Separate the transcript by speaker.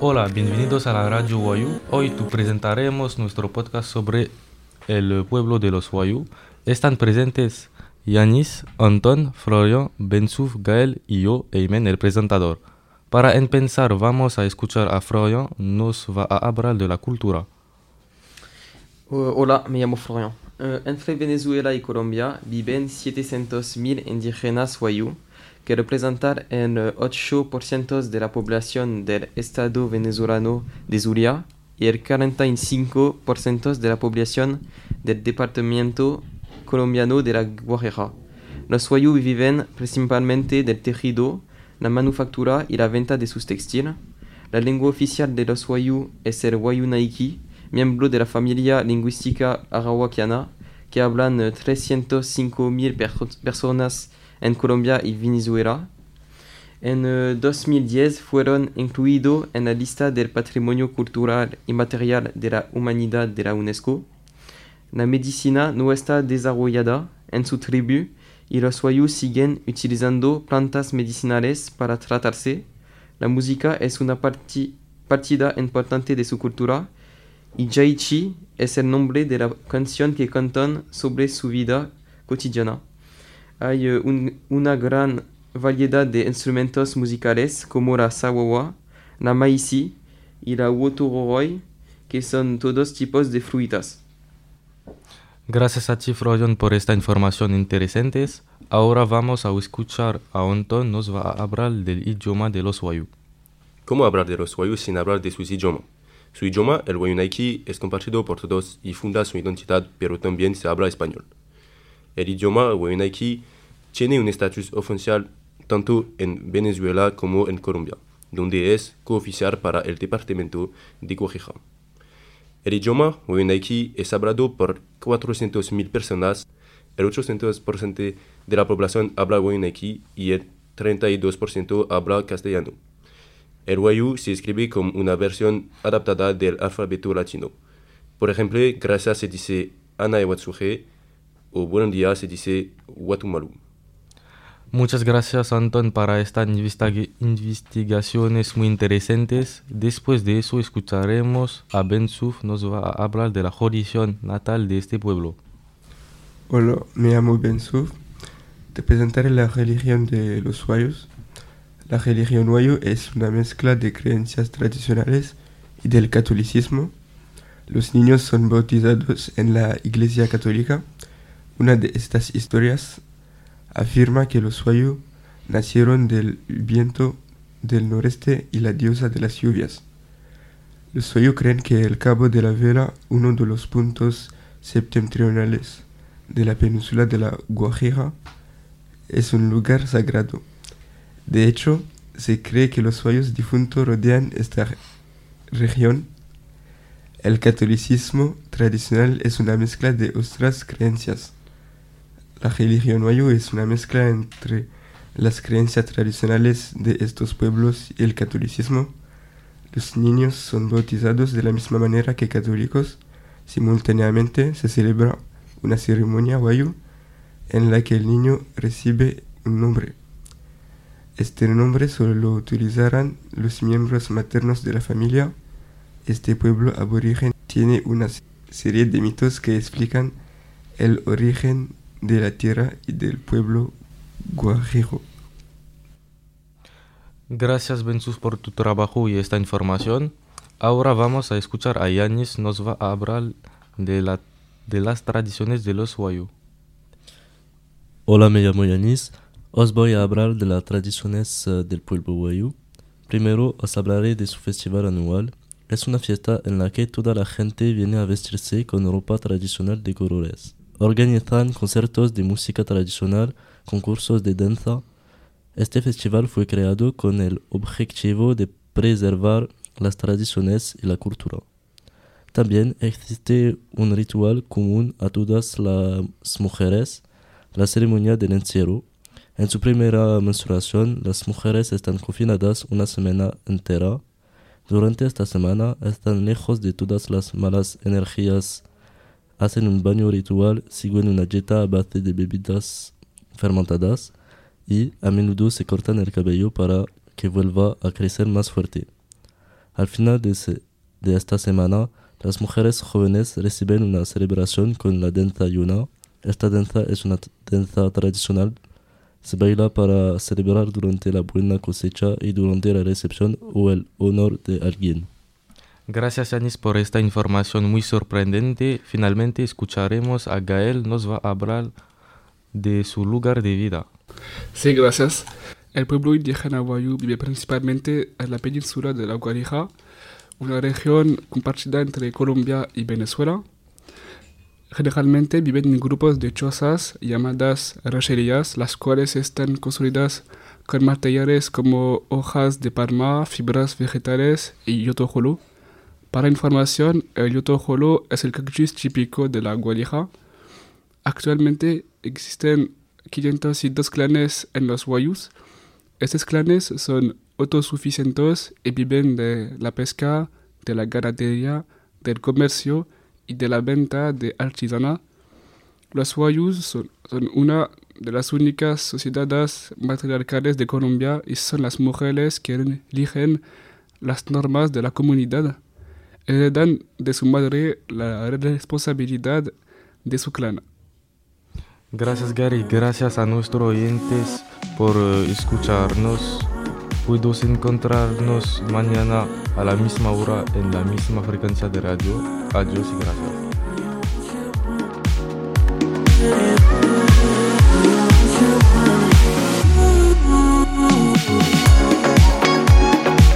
Speaker 1: Hola, bienvenidos a la Radio Wayu. Hoy te presentaremos nuestro podcast sobre el pueblo de los Wayu. Están presentes Yanis, Anton, Florian, Bensuf, Gael y yo, Eimen, el presentador. Para empezar, vamos a escuchar a Florian, nos va a hablar de la cultura.
Speaker 2: Uh, hola, me llamo Florian. Uh, entre Venezuela y Colombia viven 700.000 indígenas Wayu, que representan el 8% de la población del estado venezolano de Zulia y el 45% de la población del departamento colombiano de la Guajira. Los Wayu viven principalmente del tejido, la manufactura y la venta de sus textiles. La lengua oficial de los Wayu es el Wayu Naiki, miembro de la familia lingüística arahuaquiana, que hablan 305.000 personas en Colombia y Venezuela. En 2010 fueron incluidos en la lista del Patrimonio Cultural y Material de la Humanidad de la UNESCO. La medicina no está desarrollada en su tribu y los Wayu siguen utilizando plantas medicinales para tratarse. La música es una partida importante de su cultura y Jaichi es el nombre de la canción que cantan sobre su vida cotidiana. Hay un, una gran variedad de instrumentos musicales como la sawawa, la maisi y la wotoroi, que son todos tipos de frutas.
Speaker 1: Gracias a ti, Florian, por esta información interesante. Ahora vamos a escuchar a Anton, nos va a hablar del idioma de los Wayu.
Speaker 3: ¿Cómo hablar de los Wayu sin hablar de sus idiomas? Su idioma, el Wayunaiki, es compartido por todos y funda su identidad, pero también se habla español. El idioma Wayunaiki tiene un estatus oficial tanto en Venezuela como en Colombia, donde es cooficial para el departamento de Guajira. El idioma Wayunaiki es hablado por 400.000 personas, el 800% de la población habla Wayunaiki y el 32% habla castellano. El Wayu se escribe como una versión adaptada del alfabeto latino. Por ejemplo, gracias se dice Anaewatsuge o buen día se dice Watumalu.
Speaker 1: Muchas gracias, Anton, para estas investigaciones muy interesantes. Después de eso, escucharemos a Ben Suf, nos va a hablar de la religión natal de este pueblo.
Speaker 4: Hola, me llamo Ben Suf. Te presentaré la religión de los Wayus. La religión Wayu es una mezcla de creencias tradicionales y del catolicismo. Los niños son bautizados en la Iglesia Católica. Una de estas historias afirma que los Wayu nacieron del viento del noreste y la diosa de las lluvias. Los Wayu creen que el Cabo de la Vela, uno de los puntos septentrionales de la península de la Guajira, es un lugar sagrado. De hecho, se cree que los Wayus difuntos rodean esta región. El catolicismo tradicional es una mezcla de otras creencias. La religión Wayu es una mezcla entre las creencias tradicionales de estos pueblos y el catolicismo. Los niños son bautizados de la misma manera que católicos. Simultáneamente se celebra una ceremonia Wayu en la que el niño recibe un nombre. Este nombre solo lo utilizarán los miembros maternos de la familia. Este pueblo aborigen tiene una serie de mitos que explican el origen de la tierra y del pueblo guajiro.
Speaker 1: Gracias, Bensus, por tu trabajo y esta información. Ahora vamos a escuchar a Yanis, nos va a hablar de, la, de las tradiciones de los Wayu.
Speaker 5: Hola, me llamo Yanis. Os voy a hablar de las tradiciones uh, del pueblo Wayu. Primero os hablaré de su festival anual. Es una fiesta en la que toda la gente viene a vestirse con ropa tradicional de colores. Organizan conciertos de música tradicional, concursos de danza. Este festival fue creado con el objetivo de preservar las tradiciones y la cultura. También existe un ritual común a todas las mujeres, la ceremonia del encierro, en su primera menstruación, las mujeres están confinadas una semana entera. Durante esta semana están lejos de todas las malas energías hacen un baño ritual, siguen una dieta a base de bebidas fermentadas y a menudo se cortan el cabello para que vuelva a crecer más fuerte. Al final de, de esta semana, las mujeres jóvenes reciben una celebración con la danza yuna. Esta danza es una danza tradicional. Se baila para celebrar durante la buena cosecha y durante la recepción o el honor de alguien.
Speaker 1: Gracias Yanis por esta información muy sorprendente. Finalmente escucharemos a Gael nos va a hablar de su lugar de vida.
Speaker 6: Sí, gracias. El pueblo indígena Wayuu vive principalmente en la península de la Guarija, una región compartida entre Colombia y Venezuela. Generalmente viven en grupos de chozas llamadas rancherías, las cuales están construidas con materiales como hojas de palma, fibras vegetales y yotojolo. Para información, el yotojolo es el cactus típico de la Guarija. Actualmente existen 502 clanes en los Wayús. Estos clanes son autosuficientes y viven de la pesca, de la ganadería, del comercio de la venta de artesana. Los Wayús son, son una de las únicas sociedades matriarcales de Colombia y son las mujeres que eligen las normas de la comunidad. Heredan de su madre la responsabilidad de su clan.
Speaker 1: Gracias Gary, gracias a nuestros oyentes por eh, escucharnos. Puedes encontrarnos mañana a la misma hora en la misma frecuencia de radio. Adiós y gracias.